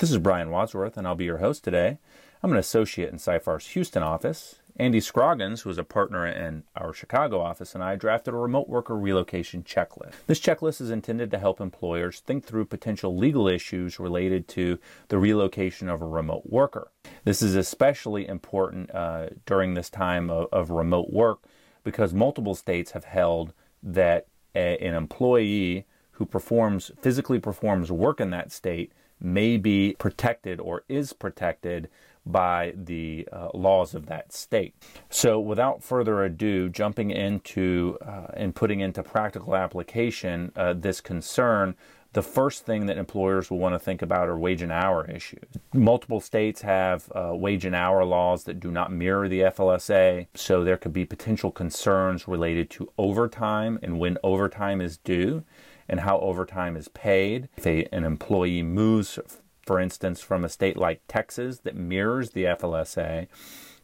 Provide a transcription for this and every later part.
This is Brian Wadsworth, and I'll be your host today. I'm an associate in Seyfarth's Houston office. Andy Scroggins, who is a partner in our Chicago office, and I drafted a remote worker relocation checklist. This checklist is intended to help employers think through potential legal issues related to the relocation of a remote worker. This is especially important uh, during this time of, of remote work because multiple states have held that a, an employee who performs physically performs work in that state may be protected or is protected by the uh, laws of that state. So, without further ado, jumping into uh, and putting into practical application uh, this concern, the first thing that employers will want to think about are wage and hour issues. Multiple states have uh, wage and hour laws that do not mirror the FLSA, so there could be potential concerns related to overtime and when overtime is due and how overtime is paid. If a, an employee moves, for instance, from a state like Texas that mirrors the FLSA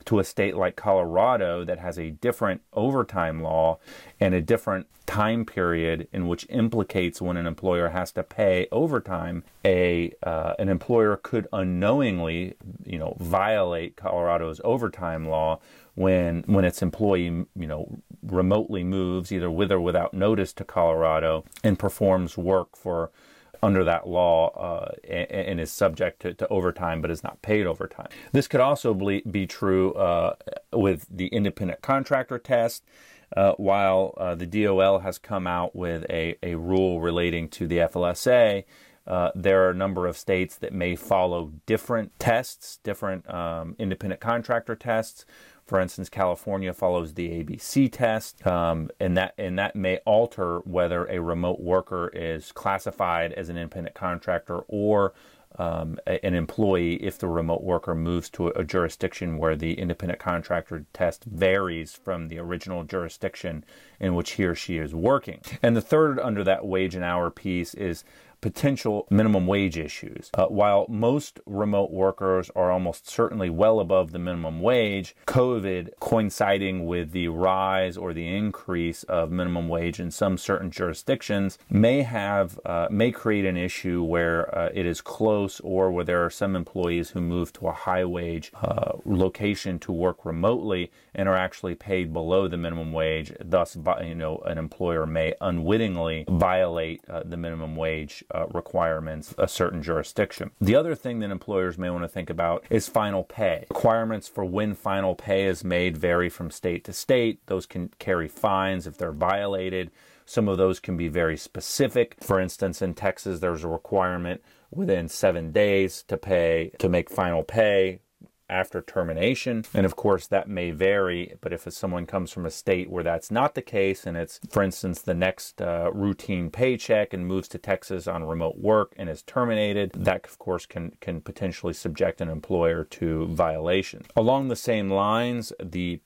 to a state like Colorado that has a different overtime law and a different time period in which implicates when an employer has to pay overtime, a uh, an employer could unknowingly, you know, violate Colorado's overtime law when when its employee, you know, remotely moves either with or without notice to Colorado and performs work for under that law uh, and, and, is subject to, to, overtime but is not paid overtime. This could also be, be true uh, with the independent contractor test. Uh, while uh, the DOL has come out with a, a rule relating to the FLSA, uh, there are a number of states that may follow different tests, different um, independent contractor tests, for instance, California follows the ABC test, um, and that and that may alter whether a remote worker is classified as an independent contractor or um, an employee if the remote worker moves to a, jurisdiction where the independent contractor test varies from the original jurisdiction in which he or she is working. And the third under that wage and hour piece is potential minimum wage issues. Uh, while most remote workers are almost certainly well above the minimum wage, COVID coinciding with the rise or the increase of minimum wage in some certain jurisdictions may have uh, may create an issue where uh, it is close or where there are some employees who move to a high wage uh, location to work remotely and are actually paid below the minimum wage. Thus, you know, an employer may unwittingly violate uh, the minimum wage uh, requirements a certain jurisdiction. The other thing that employers may want to think about is final pay. Requirements for when final pay is made vary from state to state. Those can carry fines if they're violated. Some of those can be very specific. For instance, in Texas, there's a requirement within seven days to pay to make final pay after termination. And of course, that may vary, but if someone comes from a state where that's not the case, and it's, for instance, the next uh, routine paycheck and moves to Texas on remote work and is terminated, that of course can, can potentially subject an employer to violation. Along the same lines, the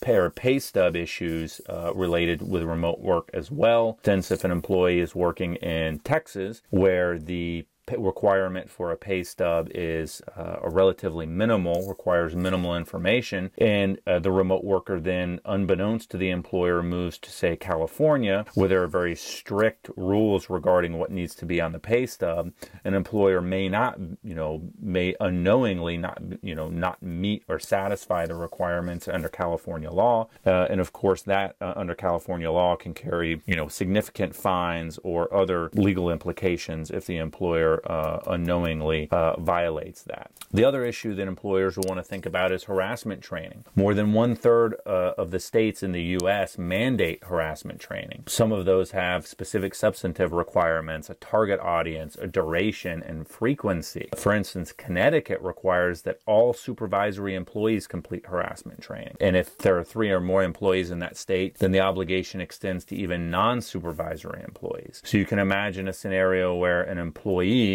pair of pay stub issues uh, related with remote work as well. Since if an employee is working in Texas, where the requirement for a pay stub is uh, a relatively minimal, requires minimal information, and uh, the remote worker then, unbeknownst to the employer, moves to say California, where there are very strict rules regarding what needs to be on the pay stub. An employer may not, you know, may unknowingly not, you know, not meet or satisfy the requirements under California law, uh, and of course that uh, under California law can carry, you know, significant fines or other legal implications if the employer uh, unknowingly uh, violates that. The other issue that employers will want to think about is harassment training. More than one third uh, of the states in the U.S. mandate harassment training. Some of those have specific substantive requirements, a target audience, a duration, and frequency. For instance, Connecticut requires that all supervisory employees complete harassment training. And if there are three or more employees in that state, then the obligation extends to even non supervisory employees. So you can imagine a scenario where an employee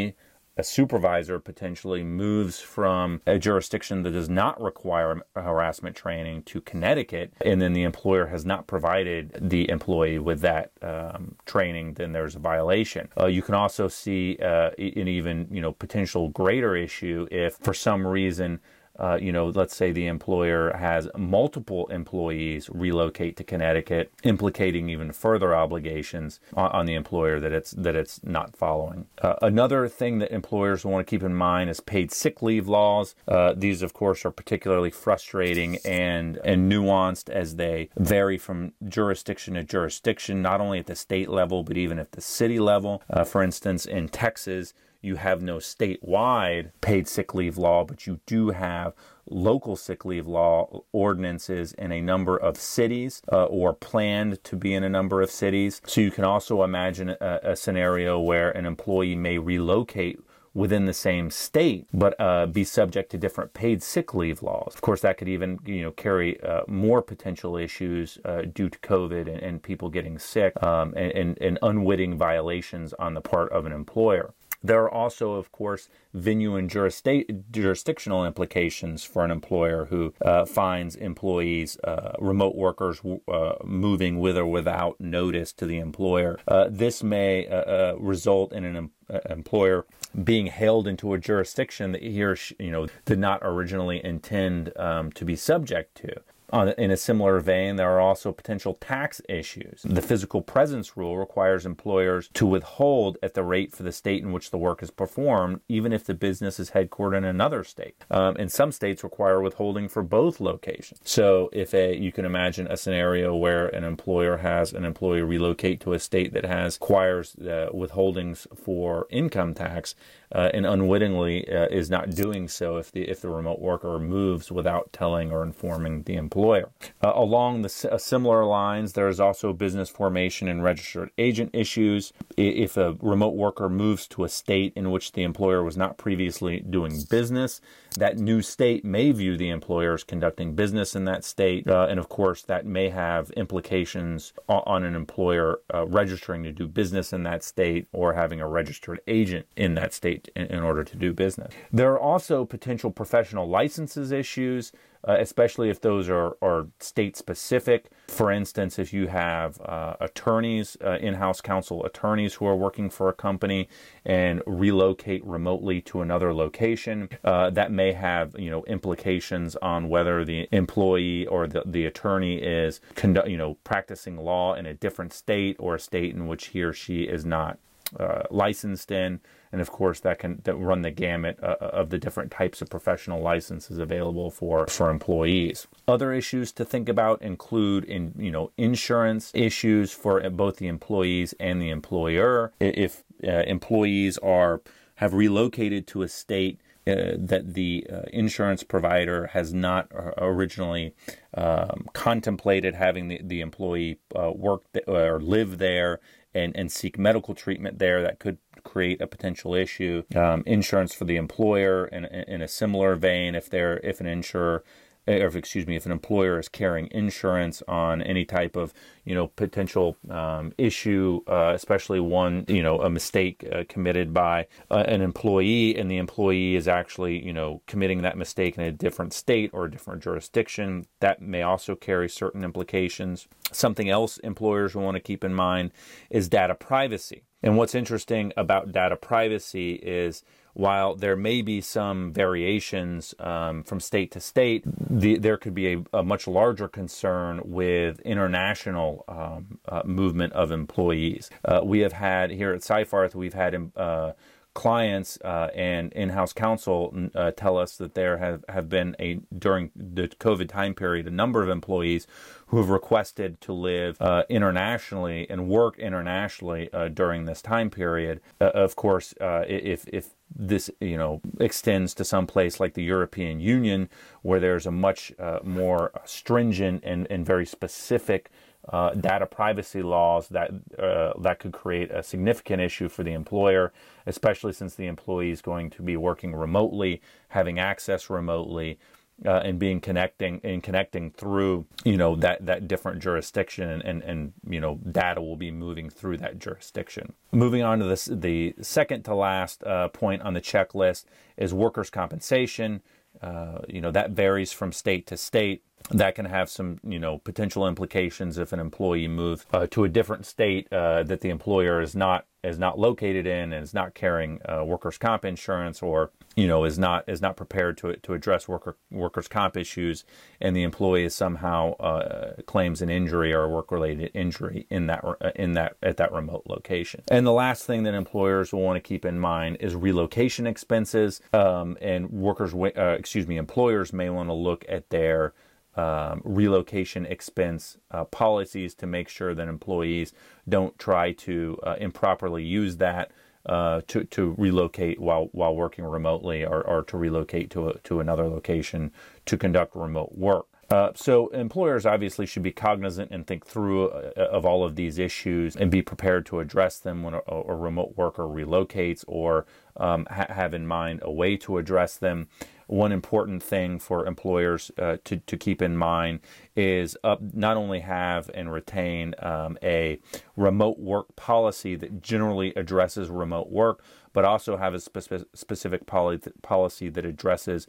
a supervisor potentially moves from a jurisdiction that does not require harassment training to Connecticut, and then the employer has not provided the employee with that um, training, then there's a violation. Uh, you can also see uh, an even you know potential greater issue if for some reason uh, you know, let's say the employer has multiple employees relocate to Connecticut, implicating even further obligations on, on the employer that it's that it's not following. Uh, another thing that employers want to keep in mind is paid sick leave laws. Uh, these, of course, are particularly frustrating and and nuanced as they vary from jurisdiction to jurisdiction, not only at the state level but even at the city level. Uh, for instance, in Texas you have no statewide paid sick leave law, but you do have local sick leave law ordinances in a number of cities uh, or planned to be in a number of cities. So you can also imagine a, a scenario where an employee may relocate within the same state, but uh, be subject to different paid sick leave laws. Of course, that could even you know carry uh, more potential issues uh, due to COVID and, and people getting sick um, and, and, and unwitting violations on the part of an employer. There are also, of course, venue and jurisdictional implications for an employer who uh, finds employees, uh, remote workers, uh, moving with or without notice to the employer. Uh, this may uh, uh, result in an em- employer being hailed into a jurisdiction that he or she, you know, did not originally intend um, to be subject to. In a similar vein, there are also potential tax issues. The physical presence rule requires employers to withhold at the rate for the state in which the work is performed, even if the business is headquartered in another state. Um, and some states require withholding for both locations. So, if a you can imagine a scenario where an employer has an employee relocate to a state that has requires uh, withholdings for income tax, uh, and unwittingly uh, is not doing so if the if the remote worker moves without telling or informing the employer. Uh, along the uh, similar lines, there is also business formation and registered agent issues. If a remote worker moves to a state in which the employer was not previously doing business, that new state may view the employer as conducting business in that state, uh, and of course that may have implications on, on an employer uh, registering to do business in that state or having a registered agent in that state in, in order to do business. There are also potential professional licenses issues uh, especially if those are, are state specific. For instance, if you have uh, attorneys, uh, in house counsel attorneys who are working for a company and relocate remotely to another location, uh, that may have you know implications on whether the employee or the, the attorney is you know practicing law in a different state or a state in which he or she is not uh, licensed in, and of course that can that run the gamut uh, uh, of the different types of professional licenses available for for employees. Other issues to think about include in you know insurance issues for both the employees and the employer. If uh, employees are have relocated to a state uh, that the uh, insurance provider has not originally um, contemplated having the, the employee uh, work th- or live there and, and seek medical treatment there that could create a potential issue. Um, insurance for the employer in, in a similar vein, if they're if an insurer or if, excuse me, if an employer is carrying insurance on any type of, you know, potential um, issue, uh, especially one, you know, a mistake uh, committed by uh, an employee, and the employee is actually, you know, committing that mistake in a different state or a different jurisdiction, that may also carry certain implications. Something else employers will want to keep in mind is data privacy. And what's interesting about data privacy is while there may be some variations um, from state to state, the, there could be a, a, much larger concern with international um, uh, movement of employees. Uh, we have had here at Seyfarth, we've had uh, clients uh, and in-house counsel uh, tell us that there have, have been a during the COVID time period a number of employees who have requested to live uh, internationally and work internationally uh, during this time period. Uh, of course, uh, if if this you know extends to some place like the European Union, where there's a much more stringent and, and very specific uh, data privacy laws that uh, that could create a significant issue for the employer, especially since the employee is going to be working remotely, having access remotely, uh, and being connecting and connecting through you know that that different jurisdiction and, and, and you know data will be moving through that jurisdiction. Moving on to this, the second to last uh, point on the checklist is workers' compensation. Uh, you know that varies from state to state that can have some you know potential implications if an employee moves uh, to a different state uh, that the employer is not is not located in and is not carrying uh, workers comp insurance or you know is not is not prepared to to address worker workers comp issues and the employee is somehow uh, claims an injury or a work related injury in that uh, in that at that remote location. And the last thing that employers will want to keep in mind is relocation expenses um, and workers uh, excuse me employers may want to look at their um, relocation expense uh, policies to make sure that employees don't try to uh, improperly use that uh, to to relocate while while working remotely or, or to relocate to a, to another location to conduct remote work. Uh, so employers obviously should be cognizant and think through uh, of all of these issues and be prepared to address them when a, a remote worker relocates or um, ha- have in mind a way to address them one important thing for employers uh, to, to keep in mind is uh, not only have and retain um, a remote work policy that generally addresses remote work, but also have a spe- specific poly- policy that addresses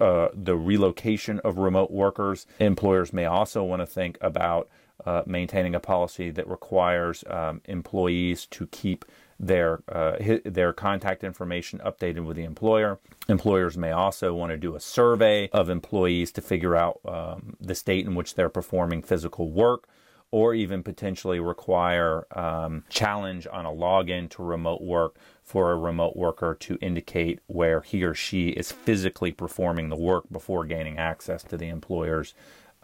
uh, the relocation of remote workers. Employers may also want to think about uh, maintaining a policy that requires um, employees to keep their uh, their contact information updated with the employer. Employers may also want to do a survey of employees to figure out um, the state in which they're performing physical work, or even potentially require um, challenge on a login to remote work for a remote worker to indicate where he or she is physically performing the work before gaining access to the employer's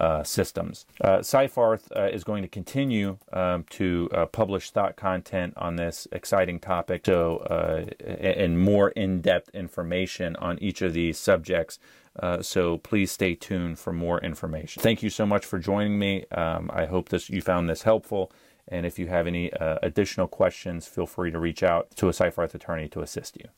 uh, systems. Uh, Seyfarth uh, is going to continue um, to uh, publish thought content on this exciting topic, so uh, and more in-depth information on each of these subjects. Uh, so please stay tuned for more information. Thank you so much for joining me. Um, I hope this you found this helpful. And if you have any additional questions, feel free to reach out to a Seyfarth attorney to assist you.